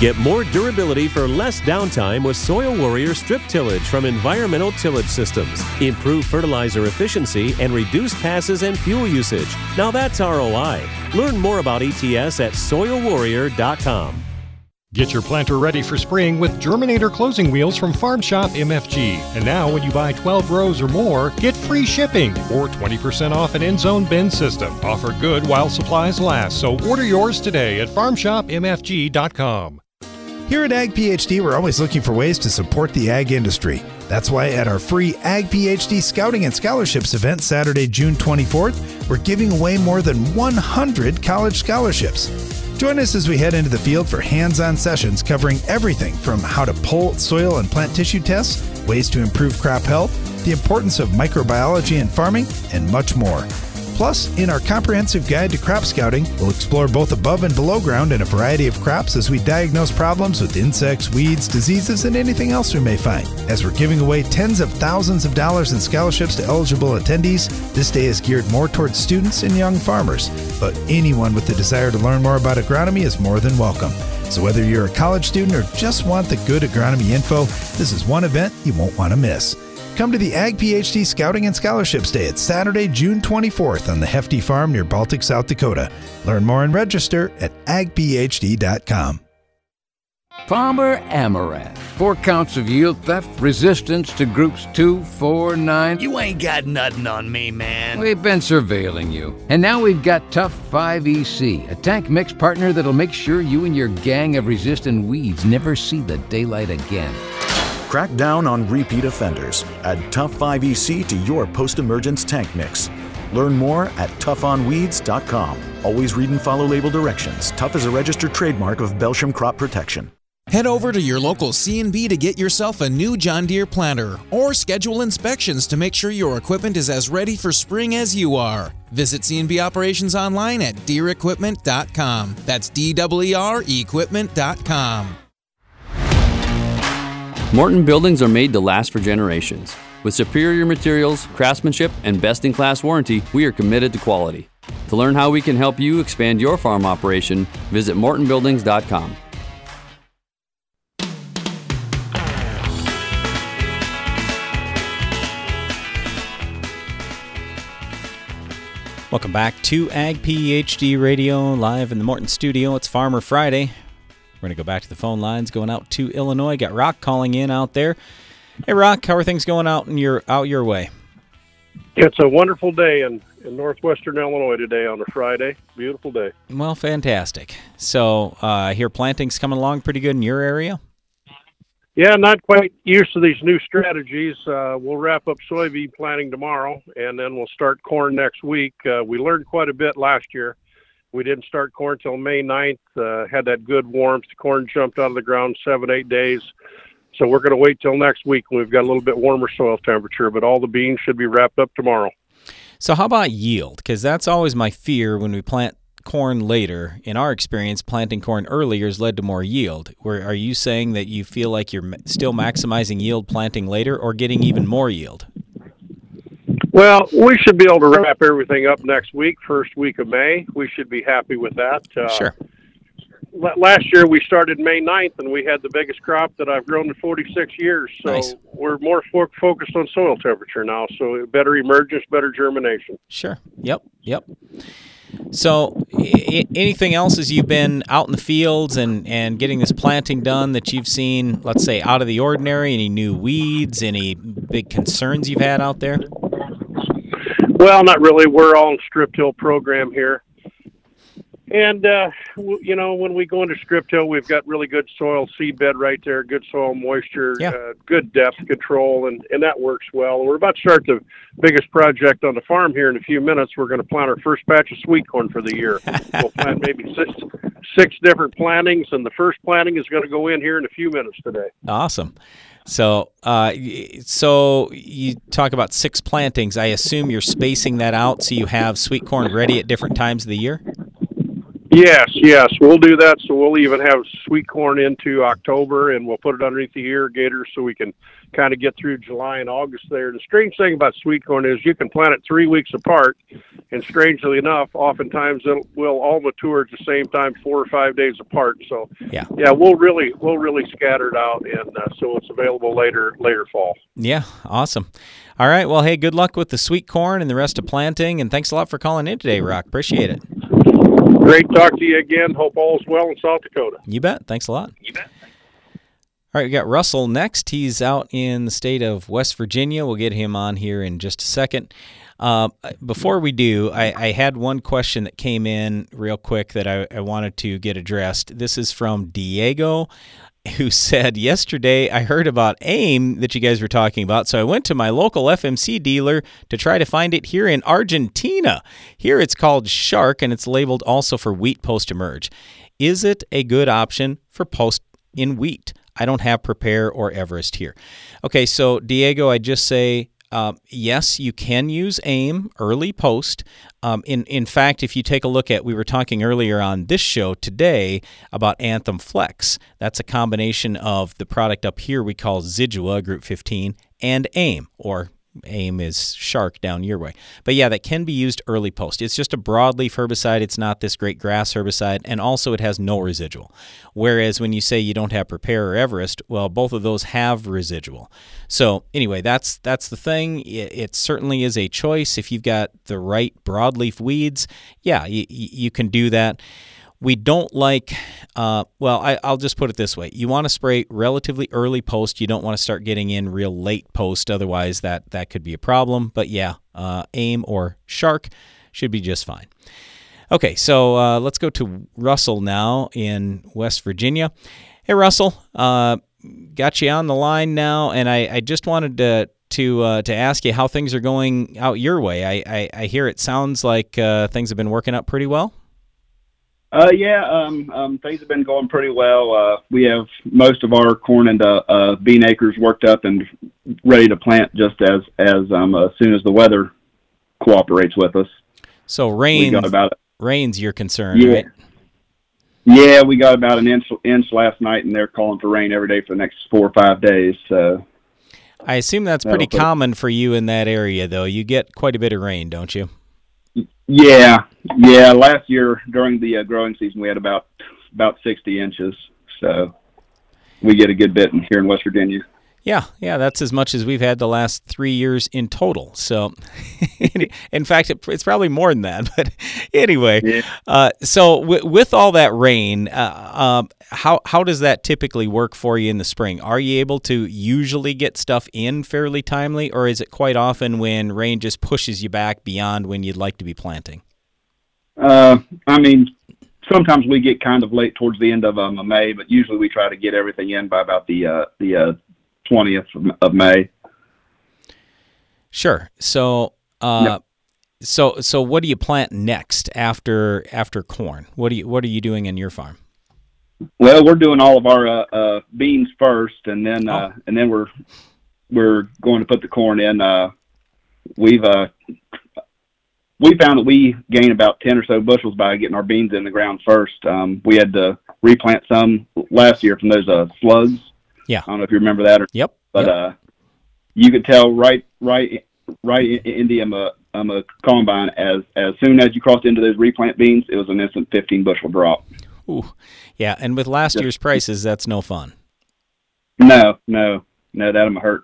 Get more durability for less downtime with Soil Warrior strip tillage from Environmental Tillage Systems. Improve fertilizer efficiency and reduce passes and fuel usage. Now that's ROI. Learn more about ETS at soilwarrior.com. Get your planter ready for spring with Germinator closing wheels from Farm Shop MFG. And now, when you buy 12 rows or more, get free shipping or 20% off an end zone bin system. Offer good while supplies last, so order yours today at farmshopmfg.com. Here at Ag PhD, we're always looking for ways to support the ag industry. That's why at our free Ag PhD Scouting and Scholarships event Saturday, June 24th, we're giving away more than 100 college scholarships. Join us as we head into the field for hands on sessions covering everything from how to pull soil and plant tissue tests, ways to improve crop health, the importance of microbiology in farming, and much more. Plus, in our comprehensive guide to crop scouting, we'll explore both above and below ground in a variety of crops as we diagnose problems with insects, weeds, diseases, and anything else we may find. As we're giving away tens of thousands of dollars in scholarships to eligible attendees, this day is geared more towards students and young farmers. But anyone with the desire to learn more about agronomy is more than welcome. So whether you're a college student or just want the good agronomy info, this is one event you won't want to miss. Come to the Ag PhD Scouting and Scholarships Day. at Saturday, June 24th on the Hefty Farm near Baltic, South Dakota. Learn more and register at agphd.com. Palmer Amaranth. Four counts of yield theft, resistance to groups 2, 4, 9. You ain't got nothing on me, man. We've been surveilling you. And now we've got Tough 5 EC, a tank mix partner that'll make sure you and your gang of resistant weeds never see the daylight again. Crack down on repeat offenders. Add Tough 5EC to your post emergence tank mix. Learn more at toughnweeds.com. Always read and follow label directions. Tough is a registered trademark of Belchim Crop Protection. Head over to your local C&B to get yourself a new John Deere planter or schedule inspections to make sure your equipment is as ready for spring as you are. Visit C&B operations online at deerequipment.com. That's D W E R equipment.com. Morton buildings are made to last for generations. With superior materials, craftsmanship, and best in class warranty, we are committed to quality. To learn how we can help you expand your farm operation, visit mortonbuildings.com. Welcome back to Ag PhD Radio, live in the Morton studio. It's Farmer Friday. We're going to go back to the phone lines, going out to Illinois. Got Rock calling in out there. Hey, Rock, how are things going out in your out your way? It's a wonderful day in, in northwestern Illinois today on a Friday. Beautiful day. Well, fantastic. So, uh, I hear planting's coming along pretty good in your area. Yeah, not quite used to these new strategies. Uh, we'll wrap up soybean planting tomorrow, and then we'll start corn next week. Uh, we learned quite a bit last year we didn't start corn till May 9th. Uh, had that good warmth. The corn jumped out of the ground seven, eight days. So we're going to wait till next week when we've got a little bit warmer soil temperature. But all the beans should be wrapped up tomorrow. So how about yield? Because that's always my fear when we plant corn later, in our experience, planting corn earlier has led to more yield. Where are you saying that you feel like you're still maximizing yield planting later, or getting even more yield? Well, we should be able to wrap everything up next week, first week of May. We should be happy with that. Uh, Sure. la- Last year we started May 9th and we had the biggest crop that I've grown in 46 years. So Nice. we're more fo- focused on soil temperature now. So better emergence, better germination. Sure. Yep. Yep. So, I- anything else as you've been out in the fields and, and getting this planting done that you've seen, let's say, out of the ordinary? Any new weeds? Any big concerns you've had out there? Well, not really. We're all in strip till program here. And, uh, w- you know, when we go into strip till, we've got really good soil seed bed right there, good soil moisture, Yeah. uh, good depth control, and, and that works well. We're about to start the biggest project on the farm here in a few minutes. We're going to plant our first batch of sweet corn for the year. we'll plant maybe six, six different plantings, and the first planting is going to go in here in a few minutes today. Awesome. So, uh, so you talk about six plantings. I assume you're spacing that out so you have sweet corn ready at different times of the year. Yes, yes, we'll do that. So we'll even have sweet corn into October, and we'll put it underneath the irrigators so we can kind of get through July and August there. The strange thing about sweet corn is you can plant it three weeks apart, and strangely enough, oftentimes it will all mature at the same time, four or five days apart. So Yeah. yeah, we'll really we'll really scatter it out, and uh, so it's available later later fall. Yeah, awesome. All right. Well, hey, good luck with the sweet corn and the rest of planting, and thanks a lot for calling in today, Rock. Appreciate it. Great talk to you again. Hope all's well in South Dakota. You bet. Thanks a lot. You bet. All right, we got Russell next. He's out in the state of West Virginia. We'll get him on here in just a second. Uh, before we do, I, I had one question that came in real quick that I, I wanted to get addressed. This is from Diego, who said, Yesterday I heard about AIM that you guys were talking about, so I went to my local FMC dealer to try to find it here in Argentina. Here it's called Shark, and it's labeled also for wheat post emerge. Is it a good option for post in wheat? I don't have Prepare or Everest here. Okay, so Diego, I just say um, yes, you can use AIM early post. Um, in in fact, if you take a look at, we were talking earlier on this show today about Anthem Flex. That's a combination of the product up here we call Zidua Group 15 and AIM, or AIM is Shark down your way. But yeah, that can be used early post. It's just a broadleaf herbicide. It's not this great grass herbicide, and also it has no residual. Whereas when you say you don't have Prepare or Everest, well, both of those have residual. So anyway, that's that's the thing. It, it certainly is a choice if you've got the right broadleaf weeds. Yeah, you, you can do that. We don't like, uh, well, I, I'll just put it this way. You want to spray relatively early post. You don't want to start getting in real late post. Otherwise, that, that could be a problem. But yeah, uh, AIM or Shark should be just fine. Okay, so uh, let's go to Russell now in West Virginia. Hey, Russell, uh, got you on the line now, and I, I just wanted to to uh, to ask you how things are going out your way. I, I, I hear it sounds like uh, things have been working out pretty well. Uh, yeah, um, um, things have been going pretty well. Uh, we have most of our corn and uh, uh, bean acres worked up and ready to plant just as as um, as soon as the weather cooperates with us. So rain, We got about rain's your concern, yeah, right? yeah, we got about an inch inch last night, and they're calling for rain every day for the next four or five days. So I assume that's pretty common for you in that area, though. You get quite a bit of rain, don't you? Yeah, yeah. Last year during the uh, growing season, we had about about sixty inches. So we get a good bit in here in West Virginia. Yeah, yeah, that's as much as we've had the last three years in total. So, in fact, it, it's probably more than that. But anyway, uh, so w- with all that rain, uh, um, how how does that typically work for you in the spring? Are you able to usually get stuff in fairly timely, or is it quite often when rain just pushes you back beyond when you'd like to be planting? Uh, I mean, sometimes we get kind of late towards the end of um, May, but usually we try to get everything in by about the uh, the uh, 20th of- May. Sure. So, uh, so so what do you plant next after after corn? What do you what are you doing in your farm? Well, we're doing all of our uh, uh, beans first, and then uh, and then we're we're going to put the corn in. Uh, we've uh, we found that we gain about 10 or so bushels by getting our beans in the ground first. Um, we had to replant some last year from those uh, slugs. Yeah. I don't know if you remember that. Or, yep. But yep. Uh, you could tell right right right in the um, uh, um, uh, combine as as soon as you crossed into those replant beans, it was an instant 15 bushel drop. Ooh, yeah. And with last year's prices, that's no fun. No, no, no, that'll hurt.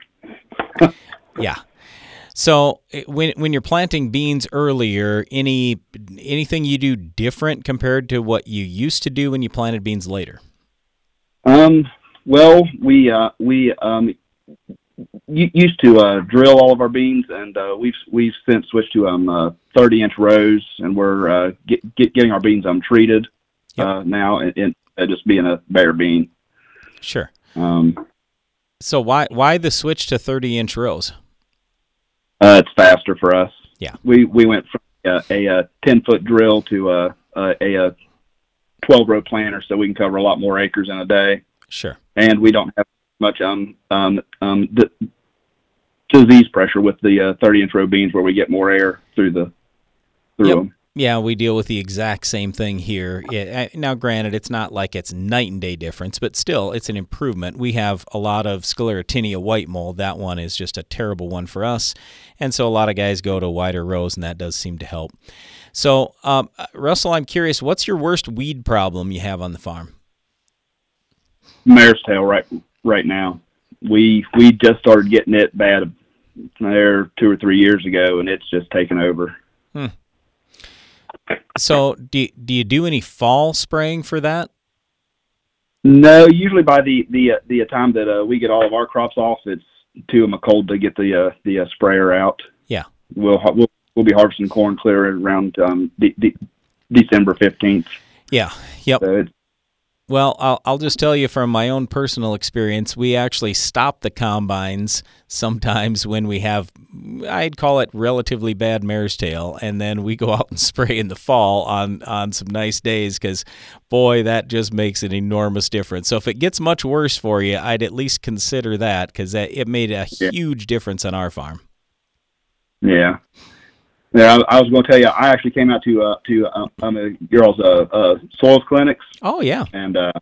yeah. So when when you're planting beans earlier, any anything you do different compared to what you used to do when you planted beans later? Um. Well, we uh, we um used to uh, drill all of our beans, and uh, we've we've since switched to um uh, 30 inch rows, and we're uh, get, get getting our beans um treated yep. uh, now, and, and uh, just being a bare bean. Sure. Um. So why why the switch to 30 inch rows? Uh, it's faster for us. Yeah. We we went from uh, a, a 10 foot drill to a, a, a 12 row planter, so we can cover a lot more acres in a day. Sure. And we don't have much um um um the disease pressure with the uh, 30 inch row beans where we get more air through the through yep. them. Yeah, we deal with the exact same thing here. It, now, granted, it's not like it's night and day difference, but still, it's an improvement. We have a lot of Sclerotinia white mold. That one is just a terrible one for us, and so a lot of guys go to wider rows, and that does seem to help. So, um, Russell, I'm curious, what's your worst weed problem you have on the farm? Mare's tail, right, right now. We we just started getting it bad there two or three years ago, and it's just taken over. Hmm. So, do do you do any fall spraying for that? No, usually by the the the time that uh, we get all of our crops off, it's too um, cold to get the uh, the uh, sprayer out. Yeah, we'll we'll we'll be harvesting corn clear around um, de- de- December fifteenth. Yeah. Yep. So well, I'll, I'll just tell you from my own personal experience, we actually stop the combines sometimes when we have, I'd call it relatively bad mare's tail, and then we go out and spray in the fall on, on some nice days because, boy, that just makes an enormous difference. So if it gets much worse for you, I'd at least consider that because it made a huge difference on our farm. Yeah. Yeah, I, I was going to tell you. I actually came out to uh, to uh, um, a girls' uh, uh, soils clinics. Oh yeah, and uh,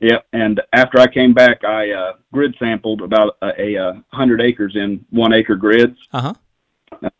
yeah, and after I came back, I uh, grid sampled about a, a, a hundred acres in one acre grids. Uh huh.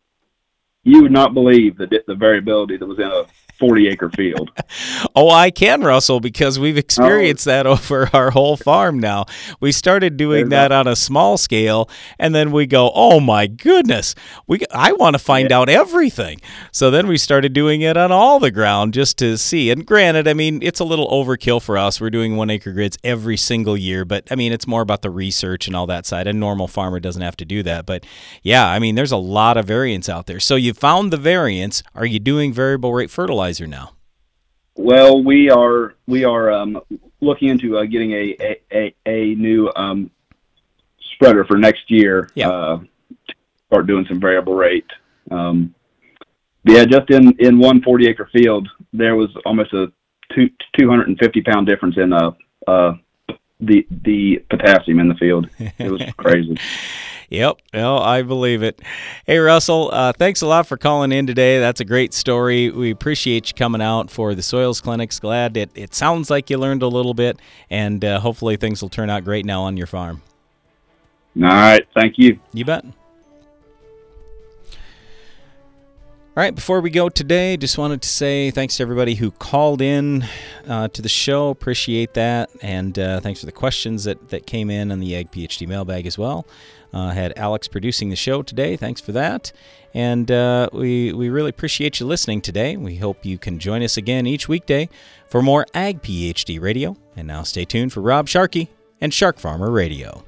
You would not believe the the variability that was in a 40 acre field. oh, I can, Russell, because we've experienced oh. that over our whole farm now. We started doing that on a small scale, and then we go, oh my goodness, we I want to find yeah. out everything. So then we started doing it on all the ground just to see. And granted, I mean, it's a little overkill for us. We're doing one acre grids every single year, but I mean, it's more about the research and all that side. A normal farmer doesn't have to do that. But yeah, I mean, there's a lot of variance out there. So you found the variance. Are you doing variable rate fertilizer? Now? Well, we are we are um, looking into uh, getting a a, a, a new um, spreader for next year. Yeah. Uh, start doing some variable rate. Um, yeah, just in in one 40 acre field, there was almost a two 250 pound difference in uh, uh, the the potassium in the field. It was crazy. Yep, well, I believe it. Hey, Russell, uh, thanks a lot for calling in today. That's a great story. We appreciate you coming out for the Soils Clinics. Glad it, it sounds like you learned a little bit, and uh, hopefully things will turn out great now on your farm. All right, thank you. You bet. All right, before we go today, just wanted to say thanks to everybody who called in uh, to the show. Appreciate that. And uh, thanks for the questions that, that came in on the Ag PhD mailbag as well. Uh, had Alex producing the show today. Thanks for that. And uh, we, we really appreciate you listening today. We hope you can join us again each weekday for more Ag PhD radio. And now stay tuned for Rob Sharkey and Shark Farmer Radio.